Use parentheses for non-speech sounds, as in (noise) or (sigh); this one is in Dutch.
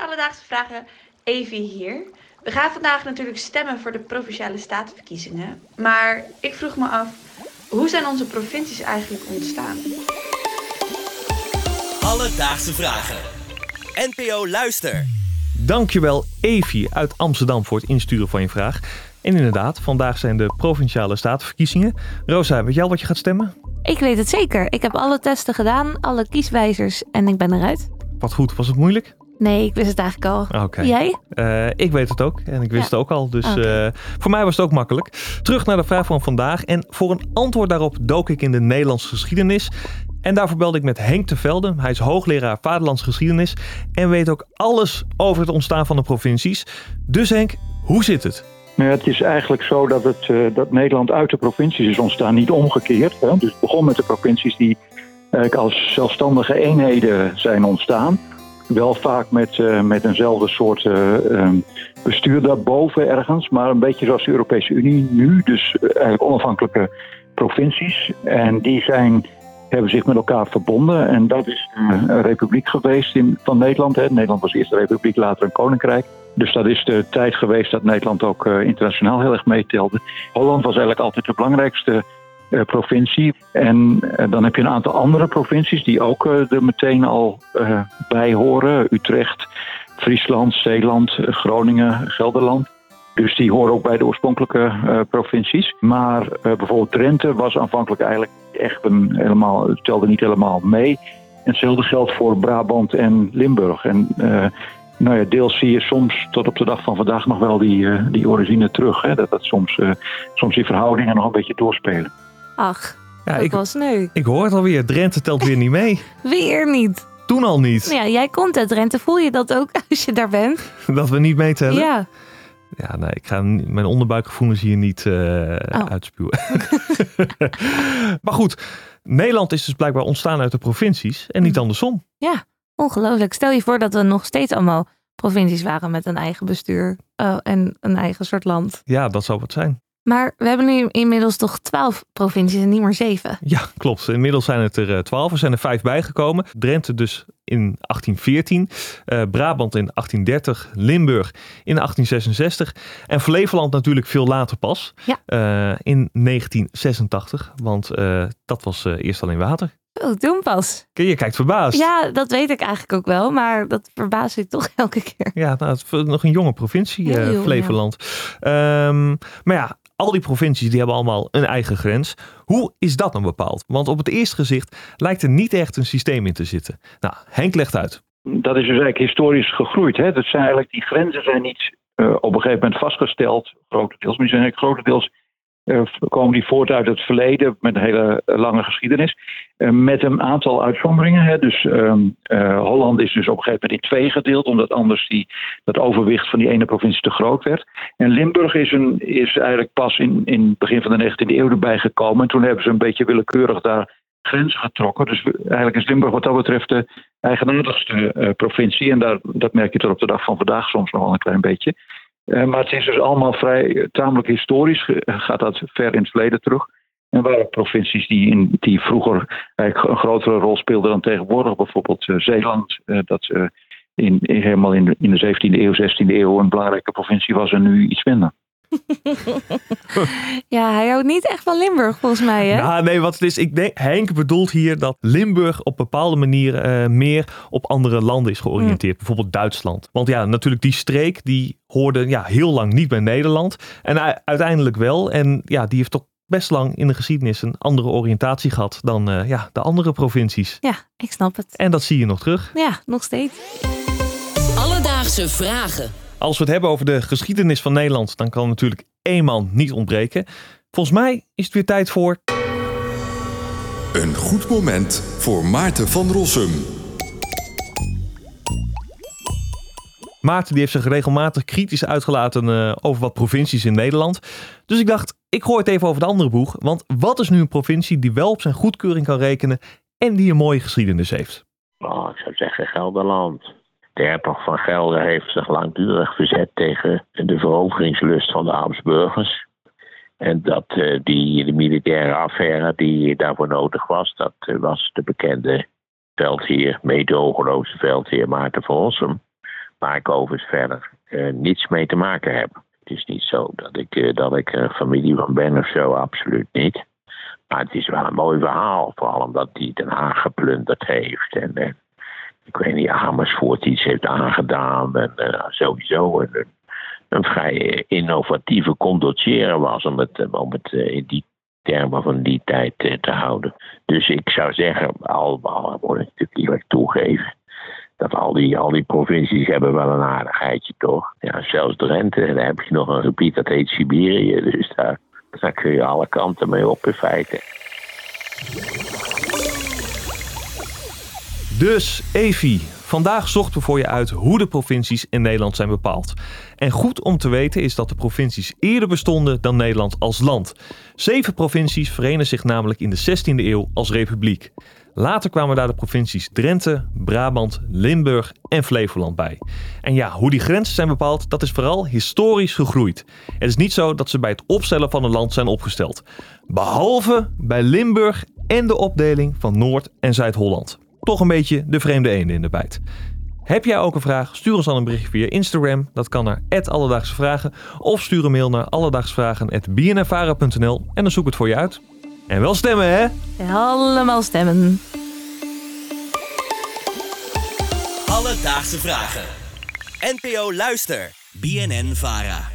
Alledaagse vragen. Evie hier. We gaan vandaag natuurlijk stemmen voor de provinciale statenverkiezingen. Maar ik vroeg me af, hoe zijn onze provincies eigenlijk ontstaan? Alledaagse vragen. NPO Luister. Dankjewel Evie uit Amsterdam voor het insturen van je vraag. En inderdaad, vandaag zijn de provinciale statenverkiezingen. Rosa, weet jij al wat je gaat stemmen? Ik weet het zeker. Ik heb alle testen gedaan, alle kieswijzers en ik ben eruit. Wat goed, was het moeilijk? Nee, ik wist het eigenlijk al. Oké. Jij? Eh, ik weet het ook en ik wist Ja. het ook al. Dus eh, voor mij was het ook makkelijk. Terug naar de vraag van vandaag. En voor een antwoord daarop dook ik in de Nederlandse geschiedenis. En daarvoor belde ik met Henk te Velde. Hij is hoogleraar vaderlandse geschiedenis. En weet ook alles over het ontstaan van de provincies. Dus Henk, hoe zit het? Nou, ja, het is eigenlijk zo dat, het, eh, dat Nederland uit de provincies is ontstaan, niet omgekeerd. Hè? Dus het begon met de provincies die als zelfstandige eenheden zijn ontstaan. Wel vaak met, eh, met eenzelfde soort eh, ehm, bestuur daarboven ergens, maar een beetje zoals de Europese Unie nu. Dus eh, eigenlijk onafhankelijke provincies. En die zijn, hebben zich met elkaar verbonden. En dat is een republiek geweest in, van Nederland. Hè. Nederland was eerst een republiek, later een koninkrijk. Dus dat is de tijd geweest dat Nederland ook internationaal heel erg meetelde. Holland was eigenlijk altijd de belangrijkste provincie. En eh, dan heb je een aantal andere provincies die ook eh, er meteen al eh, bij horen. Utrecht, Friesland, Zeeland, eh, Groningen, Gelderland. Dus die horen ook bij de oorspronkelijke eh, provincies. Maar eh, bijvoorbeeld Drenthe was aanvankelijk eigenlijk echt een helemaal, telde niet helemaal mee. En hetzelfde geldt voor Brabant en Limburg. En eh, nou ja, deels zie je soms tot op de dag van vandaag nog wel die, eh, die origine terug. Hè? Dat dat soms, eh, soms die verhoudingen nog een beetje doorspelen. Ach, Ja, dat ik, was nu. ik hoor het alweer. Drenthe telt weer niet mee. (laughs) Weer niet. Toen al niet. Ja, jij komt uit Drenthe. Voel je dat ook (laughs) als je daar bent? (laughs) Dat we niet meetellen. Ja. Ja, nee, ik ga mijn onderbuikgevoelens hier niet eh, Oh. uitspuwen. maar goed, Nederland is dus blijkbaar ontstaan uit de provincies en niet Mm. andersom. Ja, ongelooflijk. Stel je voor dat we nog steeds allemaal provincies waren met een eigen bestuur oh, en een eigen soort land. Ja, dat zou wat zijn. Maar we hebben nu inmiddels toch twaalf provincies en niet meer zeven. Ja, klopt. Inmiddels zijn het er eh, twaalf. Er zijn er vijf bijgekomen. Drenthe dus in 1814, eh, Brabant in 1830, Limburg in 1866 en Flevoland natuurlijk veel later pas, Ja. eh, in 1986. Want dat was eerst alleen water. Oh, toen pas. Je kijkt verbaasd. Ja, dat weet ik eigenlijk ook wel, maar dat verbaast ik toch (laughs) elke keer. Ja, nou, het is nog een jonge provincie, Heel Flevoland. Ehm, maar ja, al die provincies die hebben allemaal een eigen grens. Hoe is dat dan bepaald? Want op het eerste gezicht lijkt er niet echt een systeem in te zitten. Nou, Henk legt uit. Dat is dus eigenlijk historisch gegroeid. Hè? Dat zijn eigenlijk, die grenzen zijn niet eh, op een gegeven moment vastgesteld, grotendeels. Maar die zijn grotendeels komen die voort uit het verleden met een hele eh, lange geschiedenis. Eh, met een aantal uitzonderingen. Dus ehm, eh, Holland is dus op een gegeven moment in twee gedeeld, omdat anders die, dat overwicht van die ene provincie te groot werd. En Limburg is, een, is eigenlijk pas in, in het begin van de 19e eeuw erbij gekomen. En toen hebben ze een beetje willekeurig daar grenzen getrokken. Dus eigenlijk is Limburg wat dat betreft de eigenaardigste eh, provincie. En daar, dat merk je tot op de dag van vandaag soms nog wel een klein beetje. Eh, maar het is dus allemaal vrij eh, tamelijk historisch. gaat dat ver in het verleden terug. En waren provincies die, in, die vroeger eigenlijk een grotere rol speelden dan tegenwoordig. Bijvoorbeeld eh, Zeeland, dat in, helemaal in in de 17e eeuw, 16e eeuw een belangrijke provincie was en nu iets minder. Ja, hij houdt niet echt van Limburg volgens mij, hè? Nou, nee, wat het is, ik denk, Henk bedoelt hier dat Limburg op bepaalde manieren eh, meer op andere landen is georiënteerd. Bijvoorbeeld Duitsland. Want ja, natuurlijk die streek, die hoorde ja, heel lang niet bij Nederland. En uiteindelijk wel. En ja, die heeft toch best lang in de geschiedenis een andere oriëntatie gehad dan eh, ja, de andere provincies. Ja, ik snap het. En dat zie je nog terug. Ja, nog steeds. Alledaagse vragen. Als we het hebben over de geschiedenis van Nederland, dan kan natuurlijk één man niet ontbreken. Volgens mij is het weer tijd voor. Een goed moment voor Maarten van Rossum. Maarten die heeft zich regelmatig kritisch uitgelaten eh, over wat provincies in Nederland. Dus ik dacht, ik gooi het even over de andere boeg. Want wat is nu een provincie die wel op zijn goedkeuring kan rekenen en die een mooie geschiedenis heeft? Nou, ik zou zeggen Gelderland. De hertog van Gelder heeft zich langdurig verzet tegen de veroveringslust van de Habsburgers. En dat eh, die, de militaire affaire die daarvoor nodig was, dat eh, was de bekende veldheer, meedogenloze veldheer Maarten van Rossum. waar ik overigens verder eh, niets mee te maken heb. Het is niet zo dat ik, dat ik er familie van ben of zo, absoluut niet. Maar het is wel een mooi verhaal, vooral omdat hij Den Haag geplunderd heeft. En ik weet niet, Amersfoort iets heeft aangedaan. En uh, sowieso een, een, vrij innovatieve condotjeren was om het, om het in die termen van die tijd te houden. Dus ik zou zeggen, al moet ik natuurlijk eerlijk toegeven dat al die, al die provincies hebben wel een aardigheidje, toch? Ja, zelfs Drenthe, daar heb je nog een gebied dat heet Siberië. Dus daar, daar kun je alle kanten mee op in feite. Dus, Evi, vandaag zochten we voor je uit hoe de provincies in Nederland zijn bepaald. En goed om te weten is dat de provincies eerder bestonden dan Nederland als land. Zeven provincies verenen zich namelijk in de 16e eeuw als republiek. Later kwamen daar de provincies Drenthe, Brabant, Limburg en Flevoland bij. En ja, hoe die grenzen zijn bepaald, dat is vooral historisch gegroeid. Het is niet zo dat ze bij het opstellen van een land zijn opgesteld. Behalve bij Limburg en de opdeling van Noord- en Zuid-Holland. Toch een beetje de vreemde eenden in de bijt. Heb jij ook een vraag? Stuur ons dan een berichtje via Instagram. Dat kan naar Alledaagse Vragen. Of stuur een mail naar alledaagsvragen.bnnvara.nl en dan zoek ik het voor je uit. En wel stemmen, hè? Allemaal stemmen. Alledaagse Vragen. NPO Luister. BNN Vara.